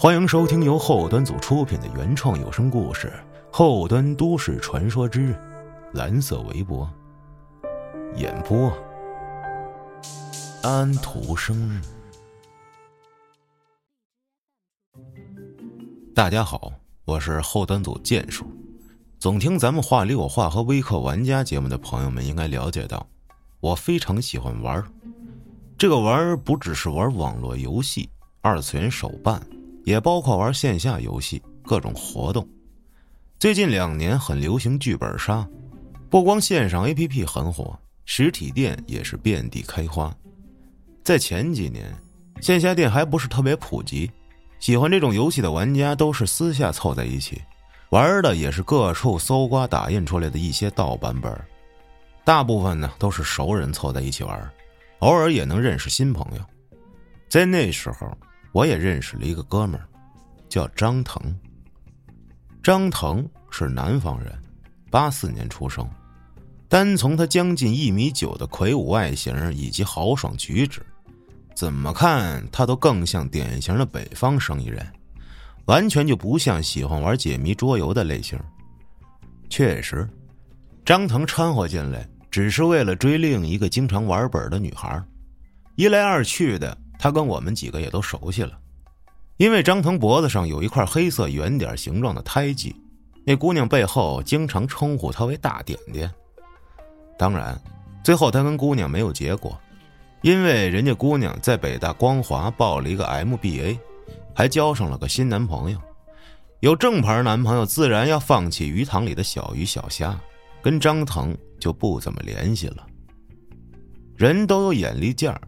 欢迎收听由后端组出品的原创有声故事《后端都市传说之蓝色围脖》，演播安徒生。大家好，我是后端组剑术。总听咱们话里有话和微客玩家节目的朋友们应该了解到，我非常喜欢玩这个玩不只是玩网络游戏、二次元手办。也包括玩线下游戏、各种活动。最近两年很流行剧本杀，不光线上 APP 很火，实体店也是遍地开花。在前几年，线下店还不是特别普及，喜欢这种游戏的玩家都是私下凑在一起玩的，也是各处搜刮打印出来的一些盗版本。大部分呢都是熟人凑在一起玩，偶尔也能认识新朋友。在那时候。我也认识了一个哥们儿，叫张腾。张腾是南方人，八四年出生。单从他将近一米九的魁梧外形以及豪爽举止，怎么看他都更像典型的北方生意人，完全就不像喜欢玩解谜桌游的类型。确实，张腾掺和进来只是为了追另一个经常玩本的女孩，一来二去的。他跟我们几个也都熟悉了，因为张腾脖子上有一块黑色圆点形状的胎记，那姑娘背后经常称呼他为大点点。当然，最后他跟姑娘没有结果，因为人家姑娘在北大光华报了一个 MBA，还交上了个新男朋友。有正牌男朋友，自然要放弃鱼塘里的小鱼小虾，跟张腾就不怎么联系了。人都有眼力见儿。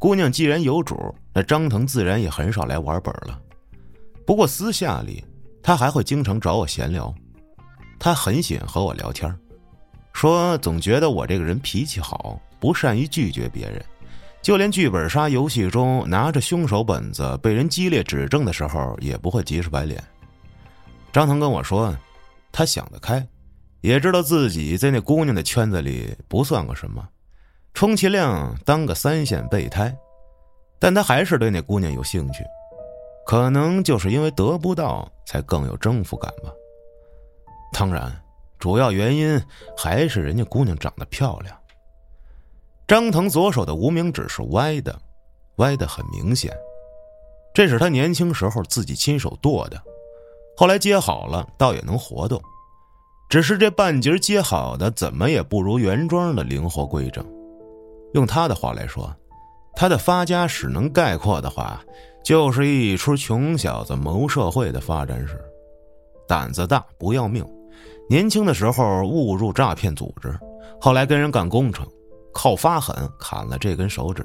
姑娘既然有主，那张腾自然也很少来玩本了。不过私下里，他还会经常找我闲聊。他很喜欢和我聊天，说总觉得我这个人脾气好，不善于拒绝别人，就连剧本杀游戏中拿着凶手本子被人激烈指证的时候，也不会急赤白脸。张腾跟我说，他想得开，也知道自己在那姑娘的圈子里不算个什么。充其量当个三线备胎，但他还是对那姑娘有兴趣，可能就是因为得不到，才更有征服感吧。当然，主要原因还是人家姑娘长得漂亮。张腾左手的无名指是歪的，歪的很明显，这是他年轻时候自己亲手剁的，后来接好了，倒也能活动，只是这半截接好的怎么也不如原装的灵活规整。用他的话来说，他的发家史能概括的话，就是一出穷小子谋社会的发展史。胆子大不要命，年轻的时候误入诈骗组织，后来跟人干工程，靠发狠砍了这根手指，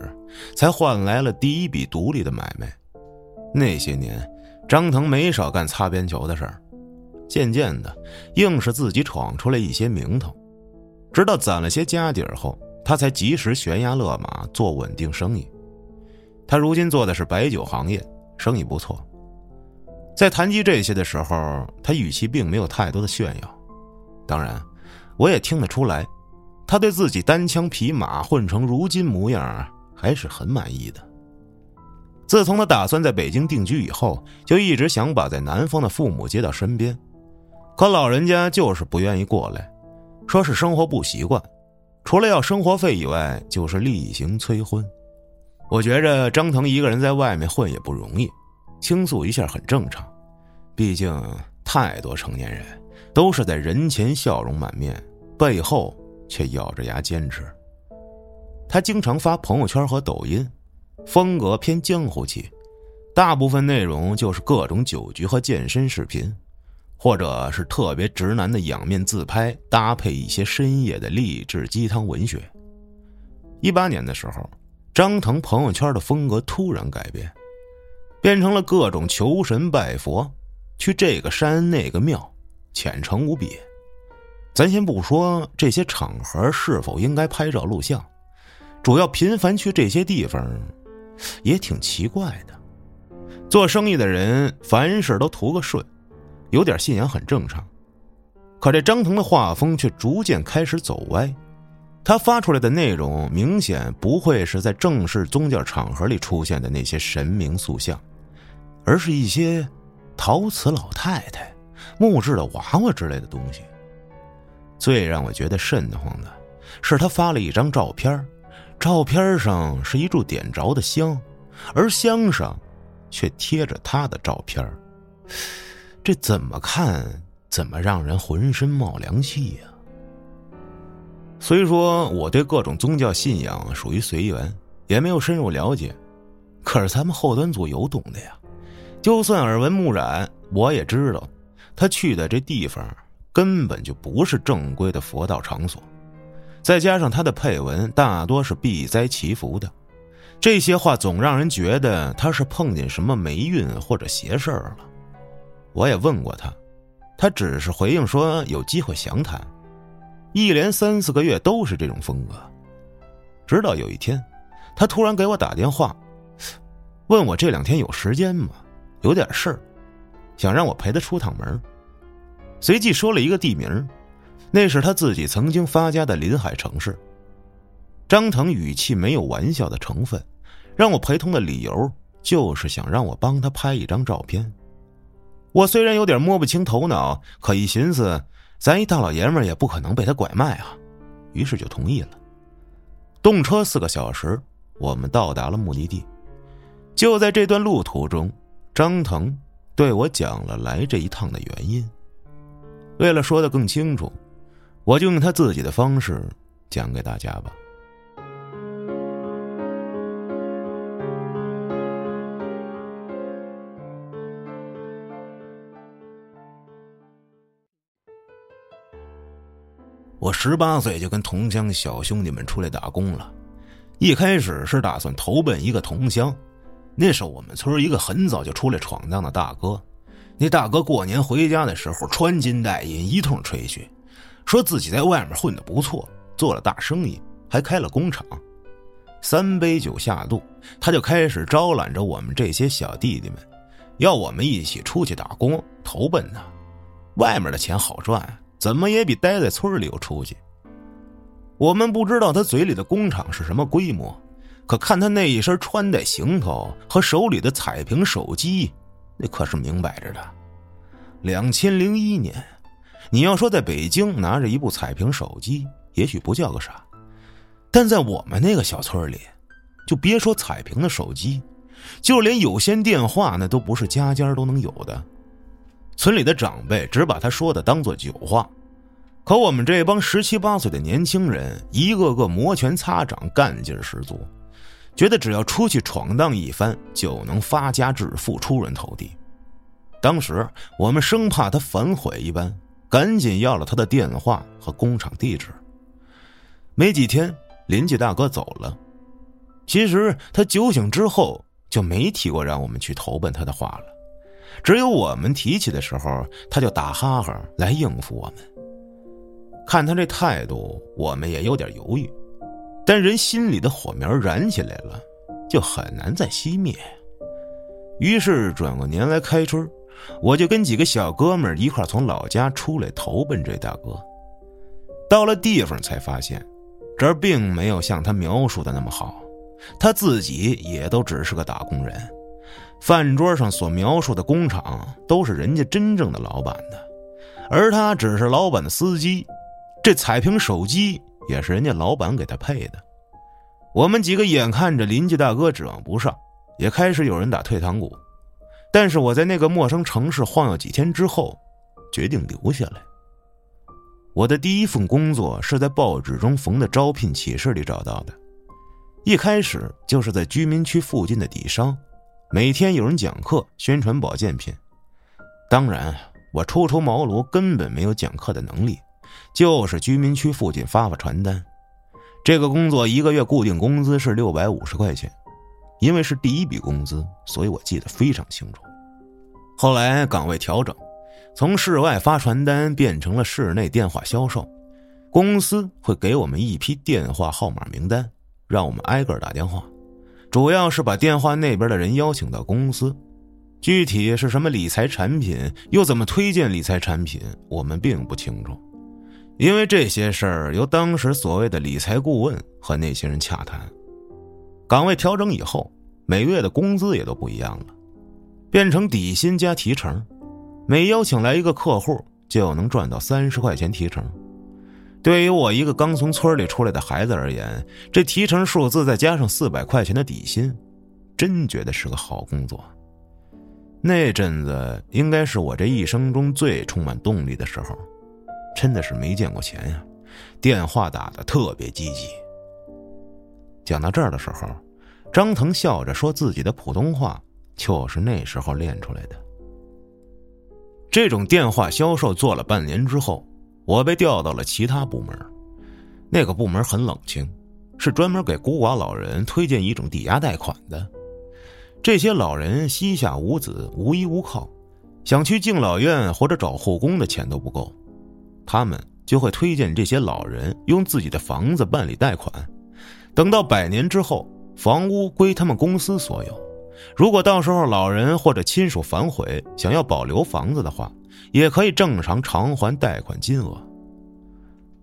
才换来了第一笔独立的买卖。那些年，张腾没少干擦边球的事儿，渐渐的，硬是自己闯出来一些名头，直到攒了些家底儿后。他才及时悬崖勒马做稳定生意。他如今做的是白酒行业，生意不错。在谈及这些的时候，他语气并没有太多的炫耀。当然，我也听得出来，他对自己单枪匹马混成如今模样还是很满意的。自从他打算在北京定居以后，就一直想把在南方的父母接到身边，可老人家就是不愿意过来，说是生活不习惯。除了要生活费以外，就是例行催婚。我觉着张腾一个人在外面混也不容易，倾诉一下很正常。毕竟太多成年人都是在人前笑容满面，背后却咬着牙坚持。他经常发朋友圈和抖音，风格偏江湖气，大部分内容就是各种酒局和健身视频。或者是特别直男的仰面自拍，搭配一些深夜的励志鸡汤文学。一八年的时候，张腾朋友圈的风格突然改变，变成了各种求神拜佛，去这个山那个庙，虔诚无比。咱先不说这些场合是否应该拍照录像，主要频繁去这些地方，也挺奇怪的。做生意的人凡事都图个顺。有点信仰很正常，可这张腾的画风却逐渐开始走歪。他发出来的内容明显不会是在正式宗教场合里出现的那些神明塑像，而是一些陶瓷老太太、木质的娃娃之类的东西。最让我觉得瘆得慌的是，他发了一张照片，照片上是一柱点着的香，而香上却贴着他的照片。这怎么看怎么让人浑身冒凉气呀！虽说我对各种宗教信仰属于随缘，也没有深入了解，可是咱们后端组有懂的呀。就算耳闻目染，我也知道，他去的这地方根本就不是正规的佛道场所。再加上他的配文大多是避灾祈福的，这些话总让人觉得他是碰见什么霉运或者邪事儿了。我也问过他，他只是回应说有机会详谈。一连三四个月都是这种风格，直到有一天，他突然给我打电话，问我这两天有时间吗？有点事儿，想让我陪他出趟门。随即说了一个地名，那是他自己曾经发家的临海城市。张腾语气没有玩笑的成分，让我陪同的理由就是想让我帮他拍一张照片。我虽然有点摸不清头脑，可一寻思，咱一大老爷们也不可能被他拐卖啊，于是就同意了。动车四个小时，我们到达了目的地。就在这段路途中。张腾对我讲了来这一趟的原因。为了说的更清楚，我就用他自己的方式讲给大家吧。我十八岁就跟同乡小兄弟们出来打工了，一开始是打算投奔一个同乡。那是我们村一个很早就出来闯荡的大哥，那大哥过年回家的时候穿金戴银，一通吹嘘，说自己在外面混的不错，做了大生意，还开了工厂。三杯酒下肚，他就开始招揽着我们这些小弟弟们，要我们一起出去打工投奔他。外面的钱好赚，怎么也比待在村里有出息。我们不知道他嘴里的工厂是什么规模。可看他那一身穿戴行头和手里的彩屏手机，那可是明摆着的。两千零一年，你要说在北京拿着一部彩屏手机，也许不叫个啥，但在我们那个小村里，就别说彩屏的手机，就连有线电话那都不是家家都能有的。村里的长辈只把他说的当做酒话，可我们这帮十七八岁的年轻人，一个个摩拳擦掌，干劲十足。觉得只要出去闯荡一番，就能发家致富、出人头地。当时我们生怕他反悔一般，赶紧要了他的电话和工厂地址。没几天，邻居大哥走了。其实他酒醒之后就没提过让我们去投奔他的话了，只有我们提起的时候，他就打哈哈来应付我们。看他这态度，我们也有点犹豫。但人心里的火苗燃起来了，就很难再熄灭。于是转过年来开春，我就跟几个小哥们一块从老家出来投奔这大哥。到了地方才发现，这儿并没有像他描述的那么好。他自己也都只是个打工人，饭桌上所描述的工厂都是人家真正的老板的，而他只是老板的司机。这彩屏手机。也是人家老板给他配的。我们几个眼看着邻居大哥指望不上，也开始有人打退堂鼓。但是我在那个陌生城市晃悠几天之后，决定留下来。我的第一份工作是在报纸中缝的招聘启事里找到的，一开始就是在居民区附近的底商，每天有人讲课宣传保健品。当然，我初出茅庐，根本没有讲课的能力。就是居民区附近发发传单，这个工作一个月固定工资是六百五十块钱，因为是第一笔工资，所以我记得非常清楚。后来岗位调整，从室外发传单变成了室内电话销售，公司会给我们一批电话号码名单，让我们挨个打电话，主要是把电话那边的人邀请到公司，具体是什么理财产品，又怎么推荐理财产品，我们并不清楚。因为这些事儿由当时所谓的理财顾问和那些人洽谈，岗位调整以后，每月的工资也都不一样了，变成底薪加提成，每邀请来一个客户，就能赚到三十块钱提成。对于我一个刚从村里出来的孩子而言，这提成数字再加上四百块钱的底薪，真觉得是个好工作。那阵子应该是我这一生中最充满动力的时候，真的是没见过钱呀！电话打的特别积极。讲到这儿的时候，张腾笑着说：“自己的普通话就是那时候练出来的。”这种电话销售做了半年之后。我被调到了其他部门，那个部门很冷清，是专门给孤寡老人推荐一种抵押贷款的。这些老人膝下无子，无依无靠，想去敬老院或者找护工的钱都不够，他们就会推荐这些老人用自己的房子办理贷款，等到百年之后，房屋归他们公司所有。如果到时候老人或者亲属反悔，想要保留房子的话。也可以正常偿还贷款金额，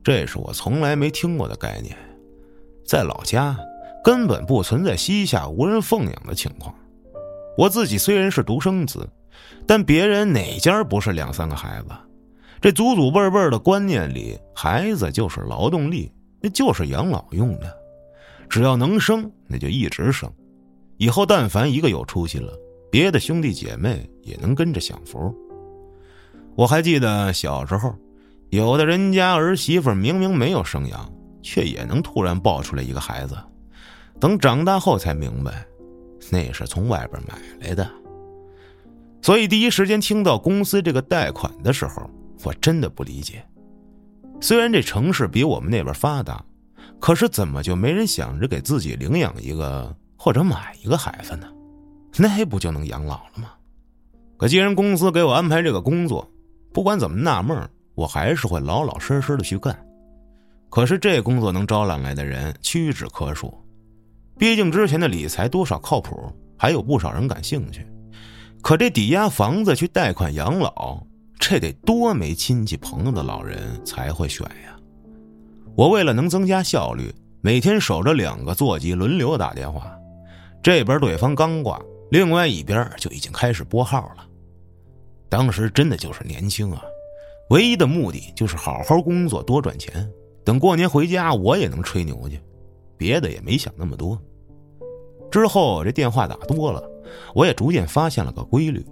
这是我从来没听过的概念，在老家根本不存在膝下无人奉养的情况。我自己虽然是独生子，但别人哪家不是两三个孩子？这祖祖辈辈的观念里，孩子就是劳动力，那就是养老用的，只要能生，那就一直生。以后但凡一个有出息了，别的兄弟姐妹也能跟着享福。我还记得小时候，有的人家儿媳妇明明没有生养，却也能突然抱出来一个孩子。等长大后才明白，那是从外边买来的。所以第一时间听到公司这个贷款的时候，我真的不理解。虽然这城市比我们那边发达，可是怎么就没人想着给自己领养一个或者买一个孩子呢？那不就能养老了吗？可既然公司给我安排这个工作，不管怎么纳闷我还是会老老实实的去干。可是这工作能招揽来的人屈指可数，毕竟之前的理财多少靠谱，还有不少人感兴趣。可这抵押房子去贷款养老，这得多没亲戚朋友的老人才会选呀！我为了能增加效率，每天守着两个座机轮流打电话，这边对方刚挂，另外一边就已经开始拨号了。当时真的就是年轻啊，唯一的目的就是好好工作，多赚钱。等过年回家，我也能吹牛去，别的也没想那么多。之后这电话打多了，我也逐渐发现了个规律。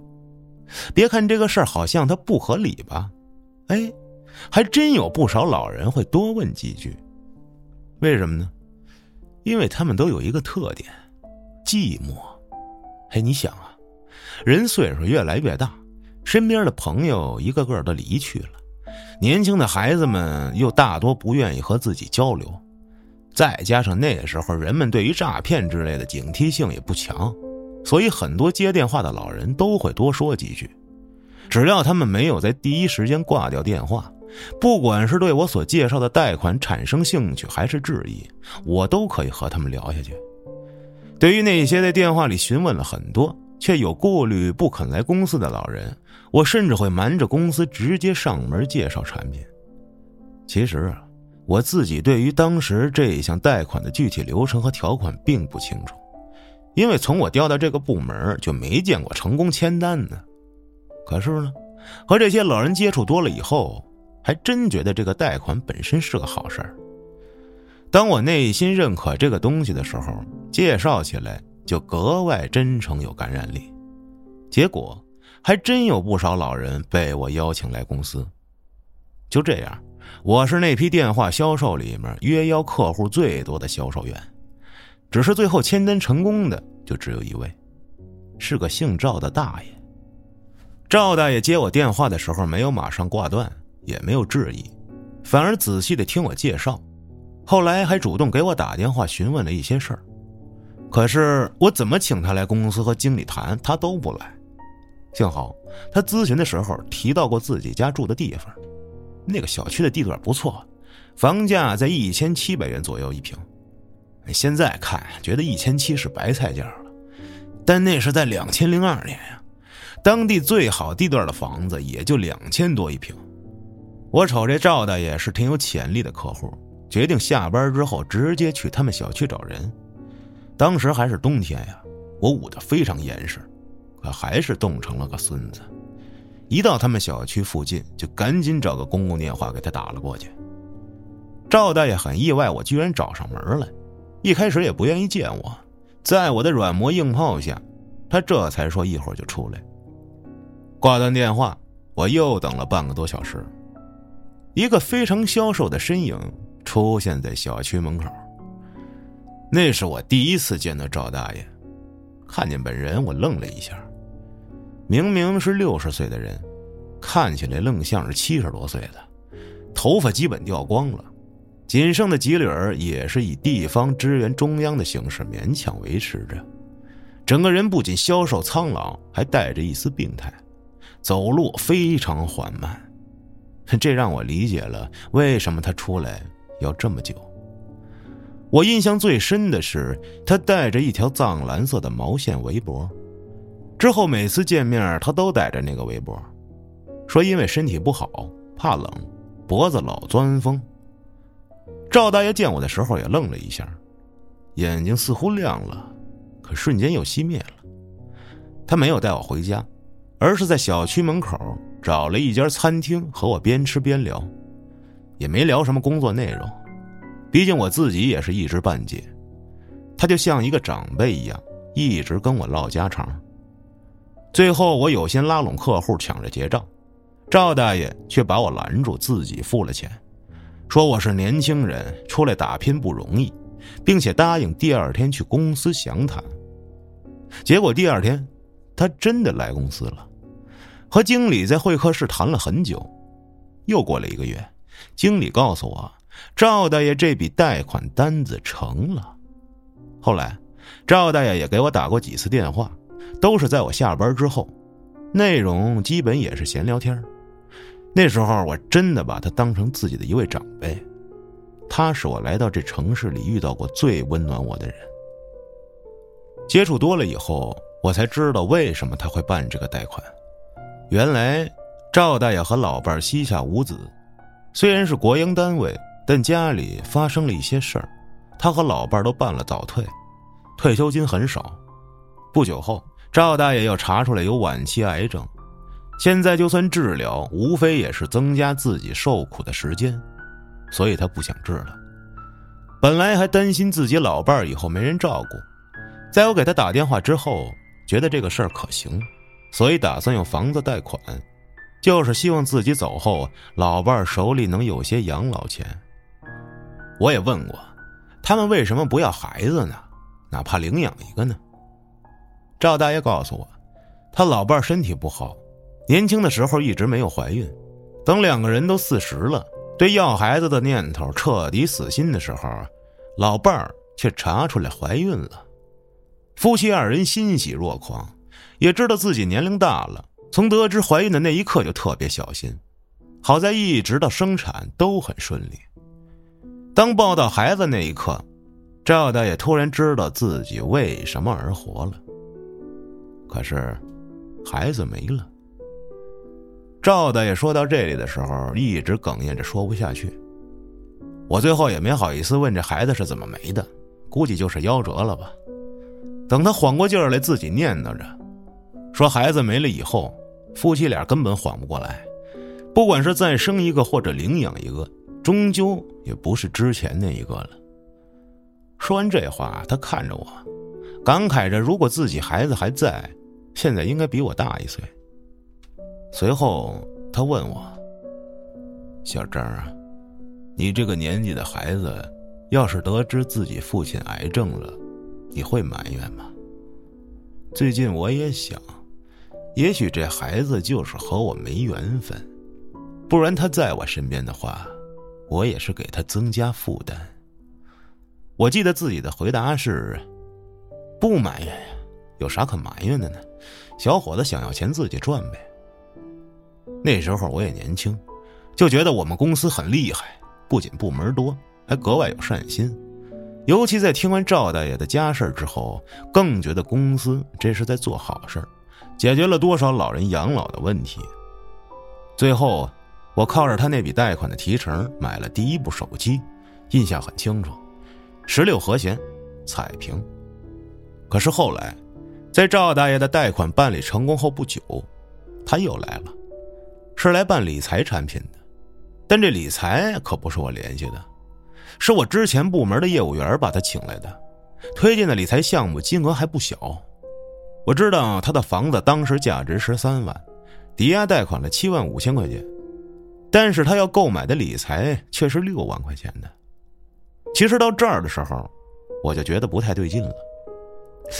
别看这个事儿好像它不合理吧，哎，还真有不少老人会多问几句。为什么呢？因为他们都有一个特点，寂寞。哎，你想啊，人岁数越来越大。身边的朋友一个个的离去了，年轻的孩子们又大多不愿意和自己交流，再加上那时候人们对于诈骗之类的警惕性也不强，所以很多接电话的老人都会多说几句。只要他们没有在第一时间挂掉电话，不管是对我所介绍的贷款产生兴趣还是质疑，我都可以和他们聊下去。对于那些在电话里询问了很多。却有顾虑不肯来公司的老人，我甚至会瞒着公司直接上门介绍产品。其实啊，我自己对于当时这一项贷款的具体流程和条款并不清楚，因为从我调到这个部门就没见过成功签单的。可是呢，和这些老人接触多了以后，还真觉得这个贷款本身是个好事儿。当我内心认可这个东西的时候，介绍起来。就格外真诚有感染力，结果还真有不少老人被我邀请来公司。就这样，我是那批电话销售里面约邀客户最多的销售员。只是最后签单成功的就只有一位，是个姓赵的大爷。赵大爷接我电话的时候没有马上挂断，也没有质疑，反而仔细的听我介绍，后来还主动给我打电话询问了一些事儿。可是我怎么请他来公司和经理谈，他都不来。幸好他咨询的时候提到过自己家住的地方，那个小区的地段不错，房价在一千七百元左右一平。现在看觉得一千七是白菜价了，但那是在两千零二年呀，当地最好地段的房子也就两千多一平。我瞅这赵大爷是挺有潜力的客户，决定下班之后直接去他们小区找人。当时还是冬天呀，我捂得非常严实，可还是冻成了个孙子。一到他们小区附近，就赶紧找个公共电话给他打了过去。赵大爷很意外，我居然找上门来，一开始也不愿意见我，在我的软磨硬泡下，他这才说一会儿就出来。挂断电话，我又等了半个多小时，一个非常消瘦的身影出现在小区门口。那是我第一次见到赵大爷，看见本人我愣了一下。明明是六十岁的人，看起来愣像是七十多岁的，头发基本掉光了，仅剩的几缕也是以地方支援中央的形式勉强维持着。整个人不仅消瘦苍老，还带着一丝病态，走路非常缓慢，这让我理解了为什么他出来要这么久。我印象最深的是他戴着一条藏蓝色的毛线围脖。之后每次见面，他都带着那个围脖，说因为身体不好，怕冷，脖子老钻风。赵大爷见我的时候也愣了一下，眼睛似乎亮了，可瞬间又熄灭了。他没有带我回家，而是在小区门口找了一家餐厅和我边吃边聊，也没聊什么工作内容，毕竟我自己也是一知半解。他就像一个长辈一样，一直跟我唠家常。最后，我有心拉拢客户，抢着结账，赵大爷却把我拦住，自己付了钱，说我是年轻人，出来打拼不容易，并且答应第二天去公司详谈。结果第二天，他真的来公司了，和经理在会客室谈了很久。又过了一个月，经理告诉我，赵大爷这笔贷款单子成了。后来，赵大爷也给我打过几次电话。都是在我下班之后，内容基本也是闲聊天那时候我真的把他当成自己的一位长辈，他是我来到这城市里遇到过最温暖我的人。接触多了以后，我才知道为什么他会办这个贷款。原来赵大爷和老伴膝下无子，虽然是国营单位，但家里发生了一些事儿，他和老伴都办了早退，退休金很少。不久后。赵大爷又查出来有晚期癌症，现在就算治疗，无非也是增加自己受苦的时间，所以他不想治了。本来还担心自己老伴儿以后没人照顾，在我给他打电话之后，觉得这个事儿可行，所以打算用房子贷款，就是希望自己走后，老伴儿手里能有些养老钱。我也问过，他们为什么不要孩子呢？哪怕领养一个呢？赵大爷告诉我，他老伴儿身体不好，年轻的时候一直没有怀孕，等两个人都四十了，对要孩子的念头彻底死心的时候，老伴儿却查出来怀孕了。夫妻二人欣喜若狂，也知道自己年龄大了，从得知怀孕的那一刻就特别小心。好在一直到生产都很顺利。当抱到孩子那一刻，赵大爷突然知道自己为什么而活了。可是，孩子没了。赵大爷说到这里的时候，一直哽咽着说不下去。我最后也没好意思问这孩子是怎么没的，估计就是夭折了吧。等他缓过劲儿来，自己念叨着，说孩子没了以后，夫妻俩根本缓不过来，不管是再生一个或者领养一个，终究也不是之前那一个了。说完这话，他看着我，感慨着，如果自己孩子还在。现在应该比我大一岁。随后，他问我：“小张啊，你这个年纪的孩子，要是得知自己父亲癌症了，你会埋怨吗？”最近我也想，也许这孩子就是和我没缘分，不然他在我身边的话，我也是给他增加负担。我记得自己的回答是：“不埋怨。”有啥可埋怨的呢？小伙子想要钱自己赚呗。那时候我也年轻，就觉得我们公司很厉害，不仅部门多，还格外有善心。尤其在听完赵大爷的家事之后，更觉得公司这是在做好事解决了多少老人养老的问题。最后，我靠着他那笔贷款的提成买了第一部手机，印象很清楚，十六和弦，彩屏。可是后来。在赵大爷的贷款办理成功后不久，他又来了，是来办理财产品的。但这理财可不是我联系的，是我之前部门的业务员把他请来的，推荐的理财项目金额还不小。我知道他的房子当时价值十三万，抵押贷款了七万五千块钱，但是他要购买的理财却是六万块钱的。其实到这儿的时候，我就觉得不太对劲了。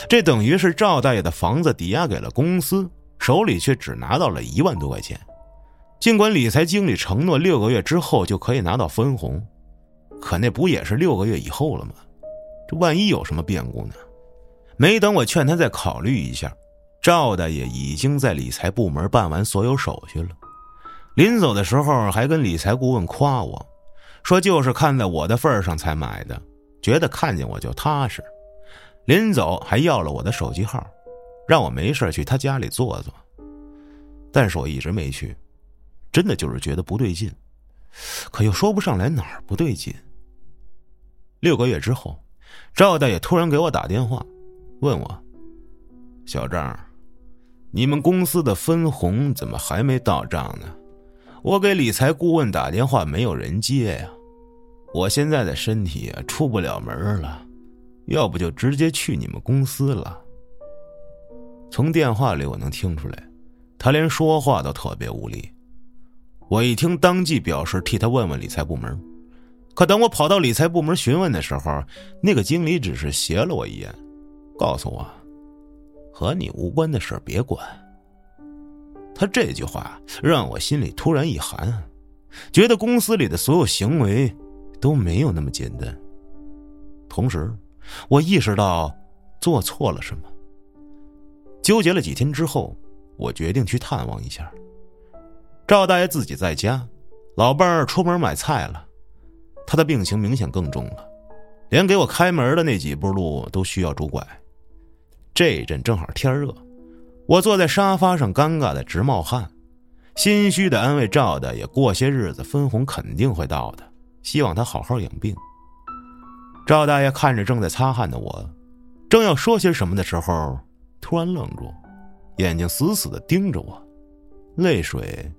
这等于是赵大爷的房子抵押给了公司，手里却只拿到了一万多块钱。尽管理财经理承诺六个月之后就可以拿到分红，可那不也是六个月以后了吗？这万一有什么变故呢？没等我劝他再考虑一下，赵大爷已经在理财部门办完所有手续了。临走的时候还跟理财顾问夸我，说就是看在我的份上才买的，觉得看见我就踏实。临走还要了我的手机号，让我没事去他家里坐坐。但是我一直没去，真的就是觉得不对劲，可又说不上来哪儿不对劲。六个月之后，赵大爷突然给我打电话，问我：“小张，你们公司的分红怎么还没到账呢？我给理财顾问打电话没有人接呀，我现在的身体啊出不了门了。”要不就直接去你们公司了。从电话里我能听出来，他连说话都特别无力。我一听，当即表示替他问问理财部门。可等我跑到理财部门询问的时候，那个经理只是斜了我一眼，告诉我：“和你无关的事别管。”他这句话让我心里突然一寒，觉得公司里的所有行为都没有那么简单。同时，我意识到做错了什么，纠结了几天之后，我决定去探望一下。赵大爷自己在家，老伴儿出门买菜了。他的病情明显更重了，连给我开门的那几步路都需要拄拐。这一阵正好天热，我坐在沙发上，尴尬的直冒汗，心虚的安慰赵大爷：过些日子分红肯定会到的，希望他好好养病。赵大爷看着正在擦汗的我，正要说些什么的时候，突然愣住，眼睛死死的盯着我，泪水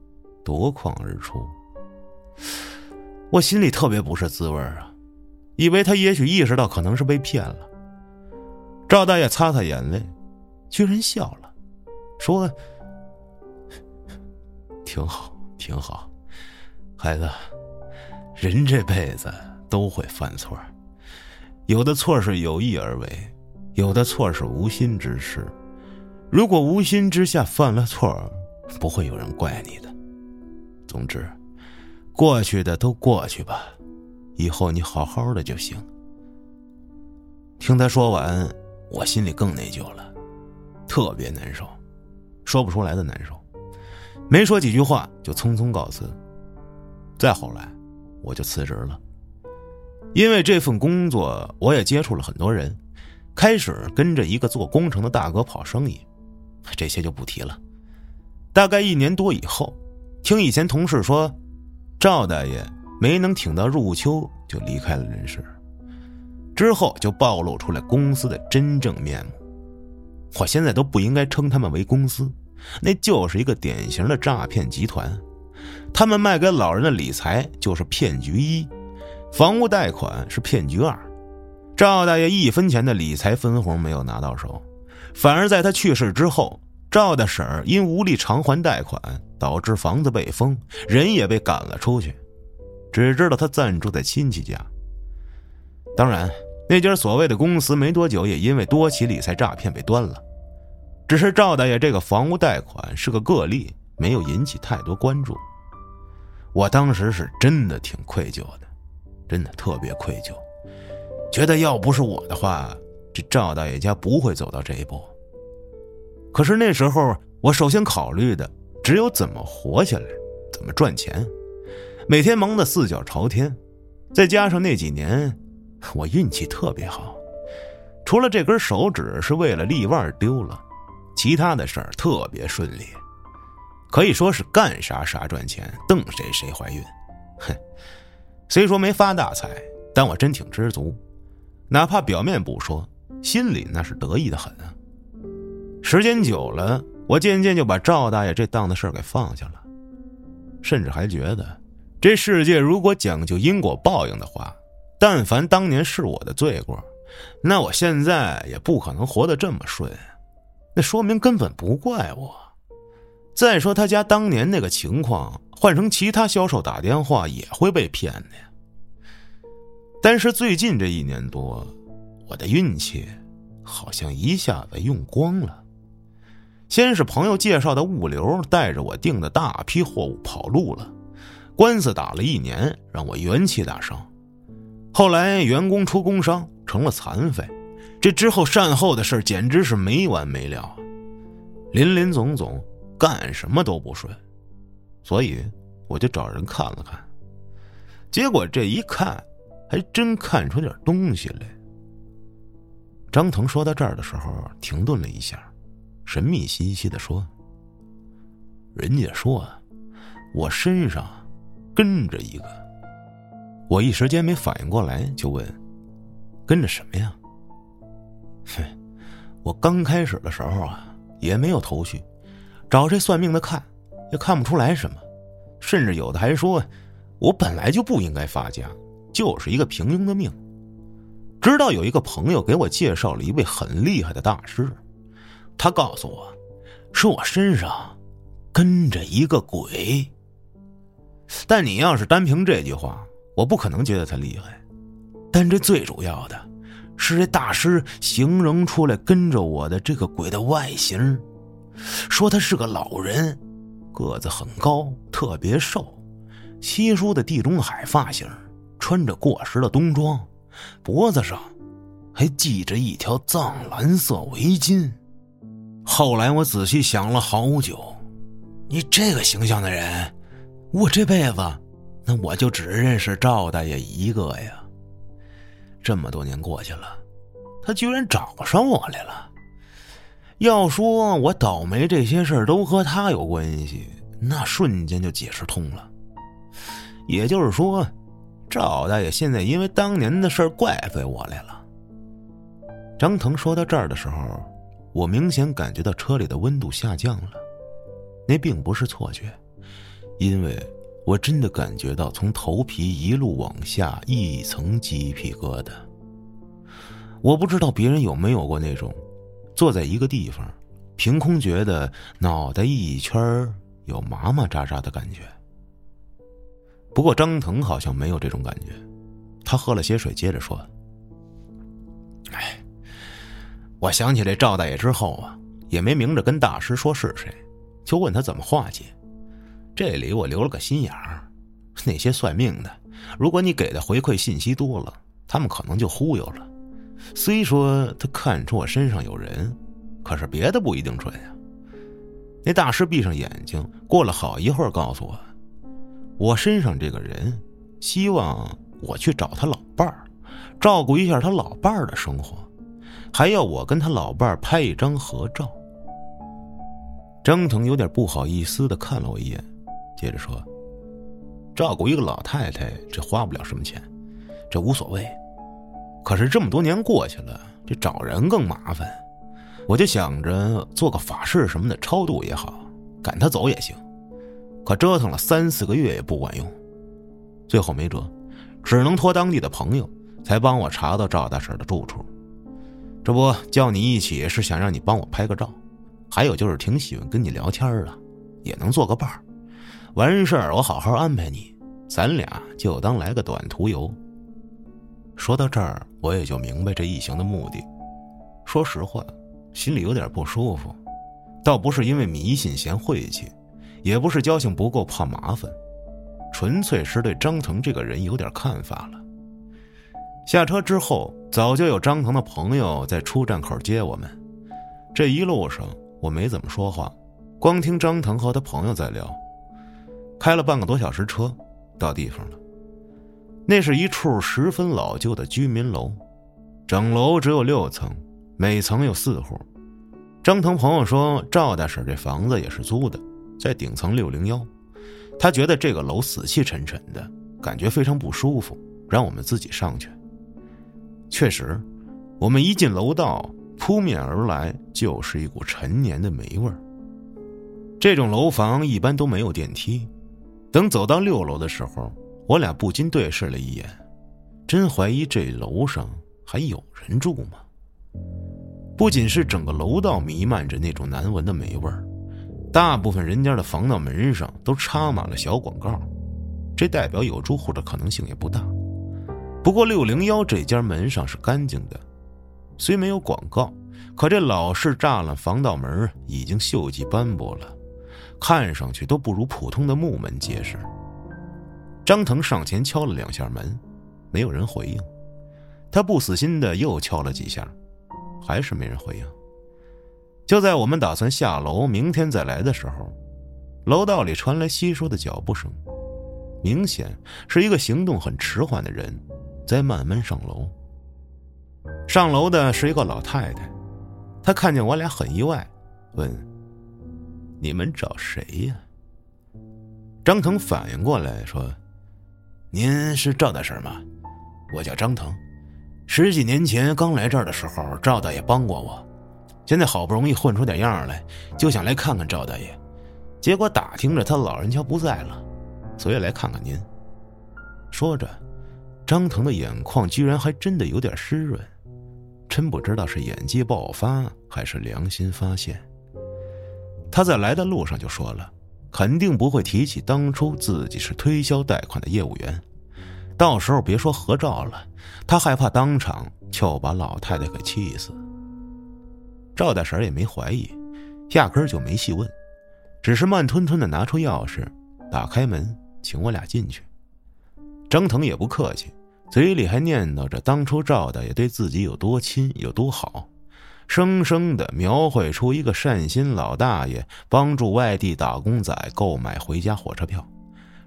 夺眶而出。我心里特别不是滋味啊，以为他也许意识到可能是被骗了。赵大爷擦擦眼泪，居然笑了，说：“ 挺好，挺好，孩子，人这辈子都会犯错。”有的错是有意而为，有的错是无心之失。如果无心之下犯了错，不会有人怪你的。总之，过去的都过去吧，以后你好好的就行。听他说完，我心里更内疚了，特别难受，说不出来的难受。没说几句话，就匆匆告辞。再后来，我就辞职了。因为这份工作，我也接触了很多人，开始跟着一个做工程的大哥跑生意，这些就不提了。大概一年多以后，听以前同事说，赵大爷没能挺到入秋就离开了人世，之后就暴露出来公司的真正面目。我现在都不应该称他们为公司，那就是一个典型的诈骗集团。他们卖给老人的理财就是骗局一。房屋贷款是骗局二，赵大爷一分钱的理财分红没有拿到手，反而在他去世之后，赵大婶儿因无力偿还贷款，导致房子被封，人也被赶了出去，只知道他暂住在亲戚家。当然，那家所谓的公司没多久也因为多起理财诈骗被端了，只是赵大爷这个房屋贷款是个个例，没有引起太多关注。我当时是真的挺愧疚的。真的特别愧疚，觉得要不是我的话，这赵大爷家不会走到这一步。可是那时候，我首先考虑的只有怎么活下来，怎么赚钱，每天忙得四脚朝天，再加上那几年 我运气特别好，除了这根手指是为了例外丢了，其他的事儿特别顺利，可以说是干啥啥赚钱，瞪谁谁怀孕，哼。虽说没发大财，但我真挺知足，哪怕表面不说，心里那是得意的很啊。时间久了，我渐渐就把赵大爷这档子事儿给放下了，甚至还觉得，这世界如果讲究因果报应的话，但凡当年是我的罪过，那我现在也不可能活得这么顺，那说明根本不怪我。再说他家当年那个情况，换成其他销售打电话也会被骗的呀。但是最近这一年多，我的运气好像一下子用光了。先是朋友介绍的物流带着我订的大批货物跑路了，官司打了一年，让我元气大伤。后来员工出工伤成了残废，这之后善后的事简直是没完没了，林林总总。干什么都不顺，所以我就找人看了看，结果这一看，还真看出点东西来。张腾说到这儿的时候停顿了一下，神秘兮兮的说：“人家说我身上跟着一个。”我一时间没反应过来，就问：“跟着什么呀？”哼，我刚开始的时候啊，也没有头绪。找这算命的看，也看不出来什么，甚至有的还说，我本来就不应该发家，就是一个平庸的命。直到有一个朋友给我介绍了一位很厉害的大师，他告诉我，说我身上跟着一个鬼。但你要是单凭这句话，我不可能觉得他厉害。但这最主要的，是这大师形容出来跟着我的这个鬼的外形。说他是个老人，个子很高，特别瘦，稀疏的地中海发型，穿着过时的冬装，脖子上还系着一条藏蓝色围巾。后来我仔细想了好久，你这个形象的人，我这辈子那我就只认识赵大爷一个呀。这么多年过去了，他居然找上我来了。要说我倒霉，这些事儿都和他有关系，那瞬间就解释通了。也就是说，赵大爷现在因为当年的事儿怪罪我来了。张腾说到这儿的时候，我明显感觉到车里的温度下降了，那并不是错觉，因为我真的感觉到从头皮一路往下一层鸡皮疙瘩。我不知道别人有没有过那种。坐在一个地方，凭空觉得脑袋一圈有麻麻扎扎的感觉。不过张腾好像没有这种感觉，他喝了些水，接着说：“哎，我想起这赵大爷之后啊，也没明着跟大师说是谁，就问他怎么化解。这里我留了个心眼儿，那些算命的，如果你给的回馈信息多了，他们可能就忽悠了。”虽说他看出我身上有人，可是别的不一定准呀。那大师闭上眼睛，过了好一会儿，告诉我，我身上这个人，希望我去找他老伴儿，照顾一下他老伴儿的生活，还要我跟他老伴儿拍一张合照。张腾有点不好意思的看了我一眼，接着说：“照顾一个老太太，这花不了什么钱，这无所谓。”可是这么多年过去了，这找人更麻烦，我就想着做个法事什么的超度也好，赶他走也行。可折腾了三四个月也不管用，最后没辙，只能托当地的朋友才帮我查到赵大婶的住处。这不叫你一起是想让你帮我拍个照，还有就是挺喜欢跟你聊天的，也能做个伴儿。完事儿我好好安排你，咱俩就当来个短途游。说到这儿，我也就明白这一行的目的。说实话，心里有点不舒服，倒不是因为迷信嫌晦气，也不是交情不够怕麻烦，纯粹是对张腾这个人有点看法了。下车之后，早就有张腾的朋友在出站口接我们。这一路上我没怎么说话，光听张腾和他朋友在聊。开了半个多小时车，到地方了。那是一处十分老旧的居民楼，整楼只有六层，每层有四户。张腾朋友说，赵大婶这房子也是租的，在顶层六零幺。他觉得这个楼死气沉沉的，感觉非常不舒服，让我们自己上去。确实，我们一进楼道，扑面而来就是一股陈年的霉味儿。这种楼房一般都没有电梯。等走到六楼的时候，我俩不禁对视了一眼，真怀疑这楼上还有人住吗？不仅是整个楼道弥漫着那种难闻的霉味儿，大部分人家的防盗门上都插满了小广告，这代表有住户的可能性也不大。不过六零幺这家门上是干净的，虽没有广告，可这老式栅栏防盗门已经锈迹斑驳了，看上去都不如普通的木门结实。张腾上前敲了两下门，没有人回应，他不死心的又敲了几下，还是没人回应。就在我们打算下楼，明天再来的时候，楼道里传来稀疏的脚步声，明显是一个行动很迟缓的人。在慢慢上楼。上楼的是一个老太太，她看见我俩很意外，问：“你们找谁呀？”张腾反应过来，说：“您是赵大婶吗？我叫张腾，十几年前刚来这儿的时候，赵大爷帮过我，现在好不容易混出点样来，就想来看看赵大爷。结果打听着他老人家不在了，所以来看看您。”说着。张腾的眼眶居然还真的有点湿润，真不知道是演技爆发还是良心发现。他在来的路上就说了，肯定不会提起当初自己是推销贷款的业务员，到时候别说合照了，他害怕当场就把老太太给气死。赵大婶也没怀疑，压根就没细问，只是慢吞吞的拿出钥匙，打开门，请我俩进去。张腾也不客气，嘴里还念叨着当初赵大爷对自己有多亲有多好，生生的描绘出一个善心老大爷帮助外地打工仔购买回家火车票，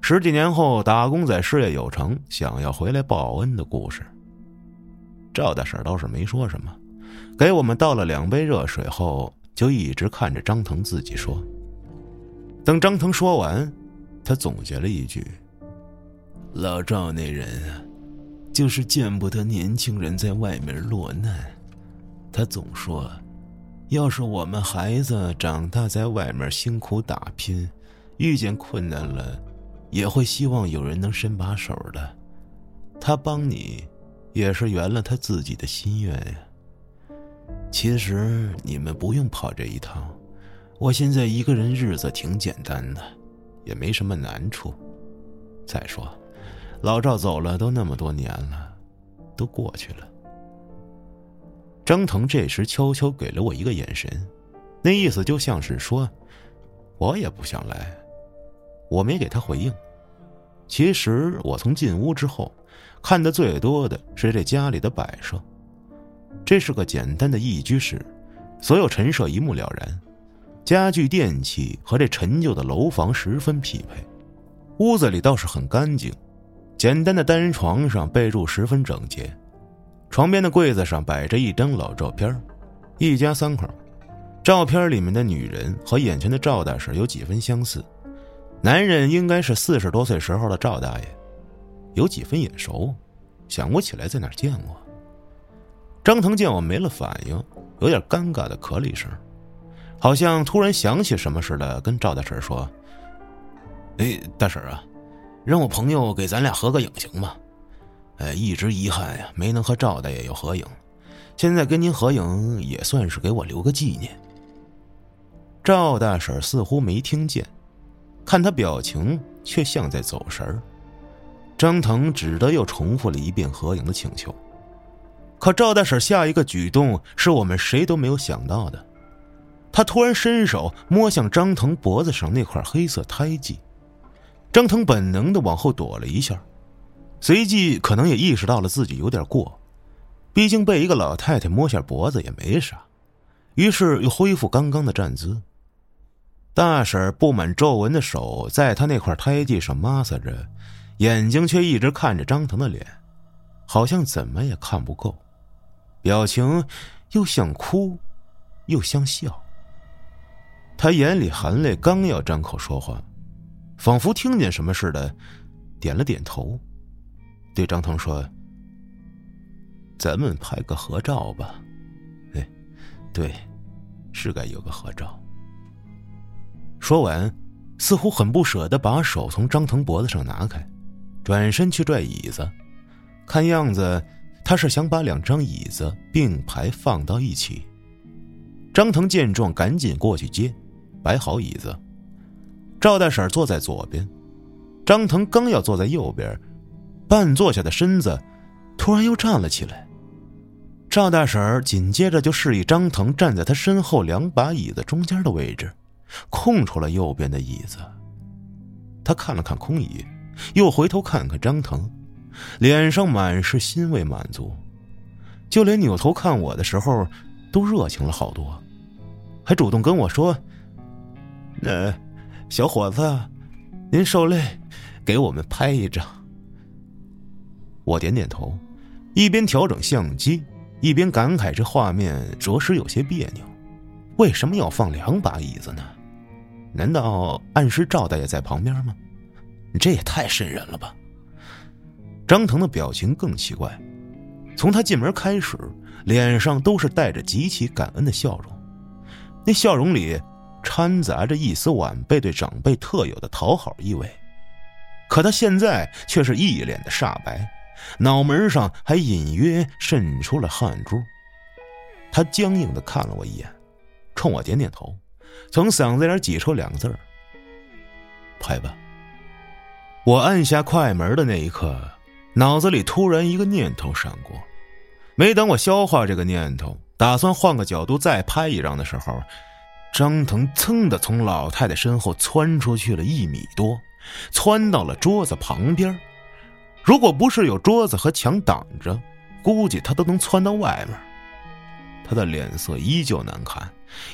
十几年后打工仔事业有成，想要回来报恩的故事。赵大婶倒是没说什么，给我们倒了两杯热水后，就一直看着张腾自己说。等张腾说完，他总结了一句。老赵那人啊，就是见不得年轻人在外面落难。他总说，要是我们孩子长大在外面辛苦打拼，遇见困难了，也会希望有人能伸把手的。他帮你，也是圆了他自己的心愿呀。其实你们不用跑这一趟，我现在一个人日子挺简单的，也没什么难处。再说。老赵走了都那么多年了，都过去了。张腾这时悄悄给了我一个眼神，那意思就像是说，我也不想来。我没给他回应。其实我从进屋之后，看的最多的是这家里的摆设。这是个简单的一居室，所有陈设一目了然，家具电器和这陈旧的楼房十分匹配。屋子里倒是很干净。简单的单人床上被褥十分整洁，床边的柜子上摆着一张老照片，一家三口。照片里面的女人和眼前的赵大婶有几分相似，男人应该是四十多岁时候的赵大爷，有几分眼熟，想不起来在哪见过。张腾见我没了反应，有点尴尬的咳了一声，好像突然想起什么似的，跟赵大婶说：“哎，大婶啊。”让我朋友给咱俩合个影行吗？哎，一直遗憾呀，没能和赵大爷有合影。现在跟您合影也算是给我留个纪念。赵大婶似乎没听见，看他表情却像在走神儿。张腾只得又重复了一遍合影的请求。可赵大婶下一个举动是我们谁都没有想到的，他突然伸手摸向张腾脖子上那块黑色胎记。张腾本能的往后躲了一下，随即可能也意识到了自己有点过，毕竟被一个老太太摸下脖子也没啥，于是又恢复刚刚的站姿。大婶布满皱纹的手在他那块胎记上摩挲着，眼睛却一直看着张腾的脸，好像怎么也看不够，表情又像哭，又像笑。他眼里含泪，刚要张口说话。仿佛听见什么似的，点了点头，对张腾说：“咱们拍个合照吧。”哎，对，是该有个合照。说完，似乎很不舍得把手从张腾脖子上拿开，转身去拽椅子。看样子，他是想把两张椅子并排放到一起。张腾见状，赶紧过去接，摆好椅子。赵大婶坐在左边，张腾刚要坐在右边，半坐下的身子突然又站了起来。赵大婶紧接着就示意张腾站在他身后两把椅子中间的位置，空出了右边的椅子。他看了看空椅，又回头看看张腾，脸上满是欣慰满足，就连扭头看我的时候都热情了好多，还主动跟我说：“那小伙子，您受累，给我们拍一张。”我点点头，一边调整相机。一边感慨这画面着实有些别扭，为什么要放两把椅子呢？难道暗示赵大爷在旁边吗？这也太瘆人了吧！张腾的表情更奇怪，从他进门开始，脸上都是带着极其感恩的笑容，那笑容里掺杂着一丝晚辈对长辈特有的讨好意味，可他现在却是一脸的煞白。脑门上还隐约渗出了汗珠，他僵硬的看了我一眼，冲我点点头，从嗓子眼挤出两个字儿：“拍吧。”我按下快门的那一刻，脑子里突然一个念头闪过，没等我消化这个念头，打算换个角度再拍一张的时候，张腾噌的从老太太身后窜出去了一米多，窜到了桌子旁边。如果不是有桌子和墙挡着，估计他都能窜到外面。他的脸色依旧难看，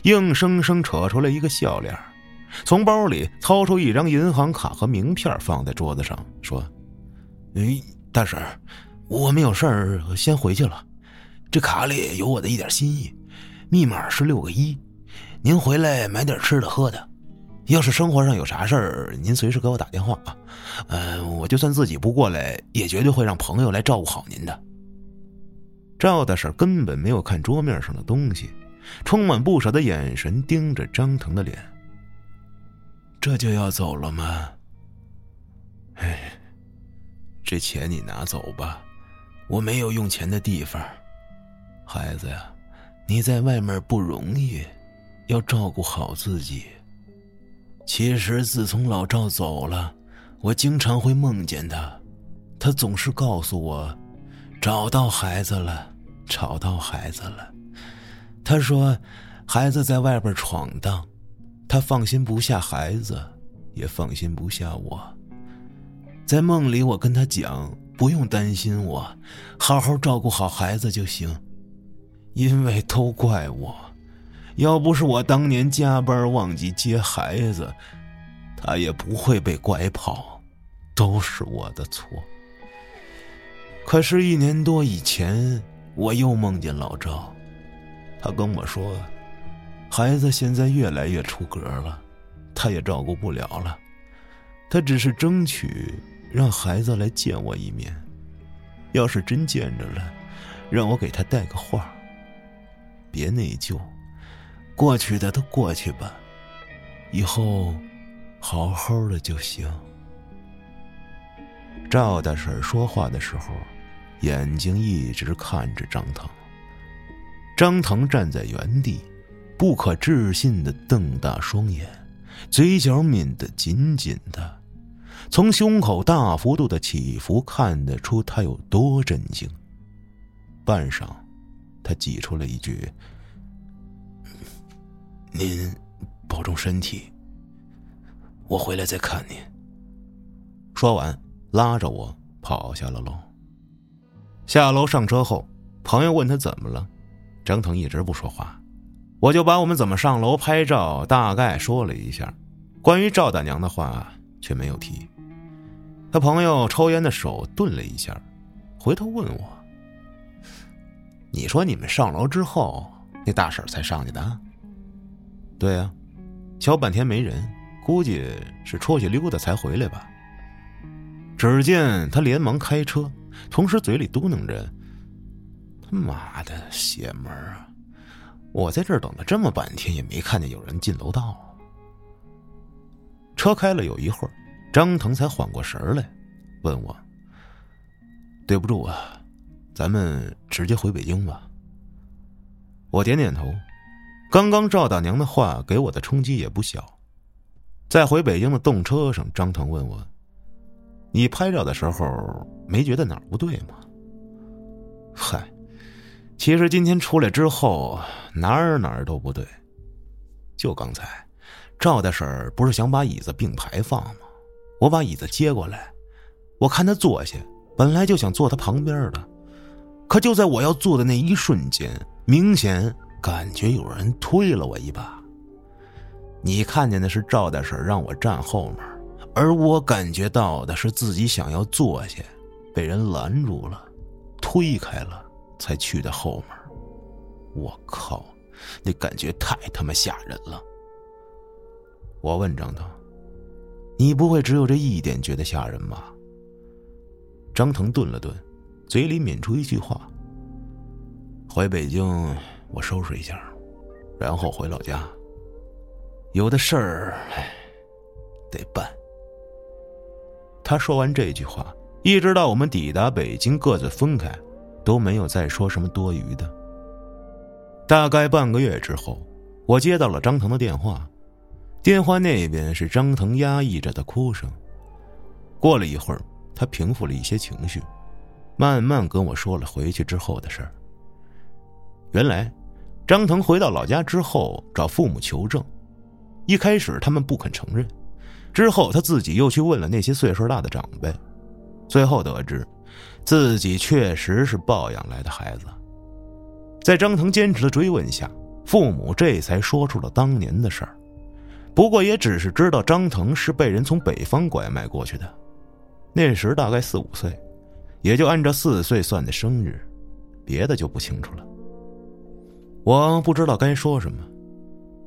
硬生生扯出来一个笑脸，从包里掏出一张银行卡和名片放在桌子上，说：“哎，大婶，我们有事儿，先回去了。这卡里有我的一点心意，密码是六个一。您回来买点吃的喝的。”要是生活上有啥事儿，您随时给我打电话啊！嗯，我就算自己不过来，也绝对会让朋友来照顾好您的。赵大婶根本没有看桌面上的东西，充满不舍的眼神盯着张腾的脸。这就要走了吗？哎，这钱你拿走吧，我没有用钱的地方。孩子呀，你在外面不容易，要照顾好自己。其实自从老赵走了，我经常会梦见他，他总是告诉我，找到孩子了，找到孩子了。他说，孩子在外边闯荡，他放心不下孩子，也放心不下我。在梦里，我跟他讲，不用担心我，好好照顾好孩子就行，因为都怪我。要不是我当年加班忘记接孩子，他也不会被拐跑，都是我的错。可是，一年多以前，我又梦见老赵，他跟我说，孩子现在越来越出格了，他也照顾不了了，他只是争取让孩子来见我一面，要是真见着了，让我给他带个话，别内疚。过去的都过去吧，以后好好的就行。赵大婶说话的时候，眼睛一直看着张腾。张腾站在原地，不可置信的瞪大双眼，嘴角抿得紧紧的，从胸口大幅度的起伏看得出他有多震惊。半晌，他挤出了一句。您保重身体，我回来再看您。说完，拉着我跑下了楼。下楼上车后，朋友问他怎么了，张腾一直不说话，我就把我们怎么上楼拍照大概说了一下，关于赵大娘的话却没有提。他朋友抽烟的手顿了一下，回头问我：“你说你们上楼之后，那大婶才上去的？”对呀，敲半天没人，估计是出去溜达才回来吧。只见他连忙开车，同时嘴里嘟囔着：“他妈的邪门啊！我在这儿等了这么半天，也没看见有人进楼道。车开了有一会儿，张腾才缓过神来，问我：“对不住啊，咱们直接回北京吧。”我点点头。刚刚赵大娘的话给我的冲击也不小。在回北京的动车上，张腾问我：“你拍照的时候没觉得哪儿不对吗？”嗨，其实今天出来之后，哪儿哪儿都不对。就刚才，赵大婶不是想把椅子并排放吗？我把椅子接过来，我看他坐下，本来就想坐他旁边的，可就在我要坐的那一瞬间，明显感觉有人推了我一把。你看见的是赵大婶让我站后面，而我感觉到的是自己想要坐下，被人拦住了，推开了，才去的后面。我靠，那感觉太他妈吓人了！我问张腾：“你不会只有这一点觉得吓人吧？”张腾顿了顿，嘴里抿出一句话：“回北京，我收拾一下，然后回老家。”有的事儿，得办。他说完这句话，一直到我们抵达北京，各自分开，都没有再说什么多余的。大概半个月之后，我接到了张腾的电话，电话那边是张腾压抑着的哭声。过了一会儿，他平复了一些情绪，慢慢跟我说了回去之后的事儿。原来，张腾回到老家之后，找父母求证。一开始他们不肯承认，之后他自己又去问了那些岁数大的长辈，最后得知，自己确实是抱养来的孩子。在张腾坚持的追问下，父母这才说出了当年的事儿。不过也只是知道张腾是被人从北方拐卖过去的，那时大概四五岁，也就按照四岁算的生日，别的就不清楚了。我不知道该说什么。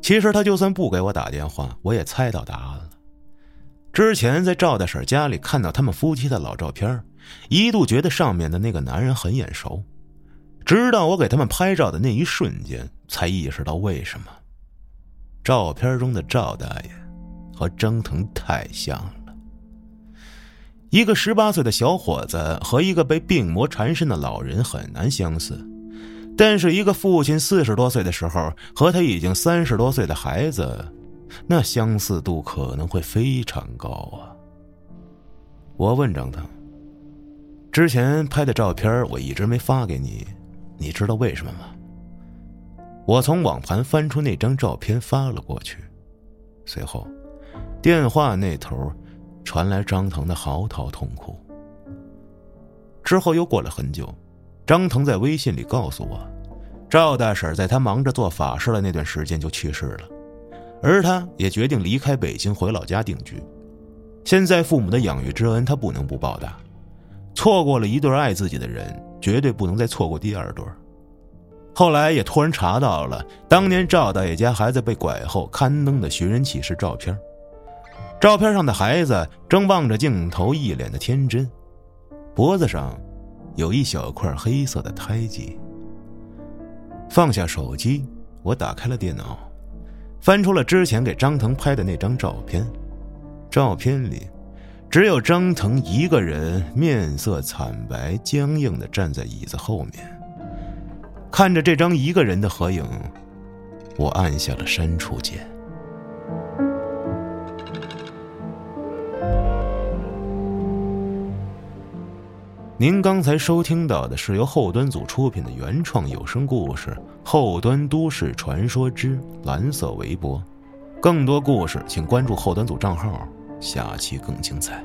其实他就算不给我打电话，我也猜到答案了。之前在赵大婶家里看到他们夫妻的老照片，一度觉得上面的那个男人很眼熟，直到我给他们拍照的那一瞬间，才意识到为什么。照片中的赵大爷和张腾太像了，一个十八岁的小伙子和一个被病魔缠身的老人很难相似。但是，一个父亲四十多岁的时候和他已经三十多岁的孩子，那相似度可能会非常高啊。我问张腾：“之前拍的照片我一直没发给你，你知道为什么吗？”我从网盘翻出那张照片发了过去，随后，电话那头传来张腾的嚎啕痛哭。之后又过了很久。张腾在微信里告诉我，赵大婶在他忙着做法事的那段时间就去世了，而他也决定离开北京回老家定居。现在父母的养育之恩他不能不报答，错过了一对爱自己的人，绝对不能再错过第二对。后来也突然查到了当年赵大爷家孩子被拐后刊登的寻人启事照片，照片上的孩子正望着镜头，一脸的天真，脖子上。有一小块黑色的胎记。放下手机，我打开了电脑，翻出了之前给张腾拍的那张照片。照片里，只有张腾一个人，面色惨白、僵硬的站在椅子后面。看着这张一个人的合影，我按下了删除键。您刚才收听到的是由后端组出品的原创有声故事《后端都市传说之蓝色围脖》，更多故事请关注后端组账号，下期更精彩。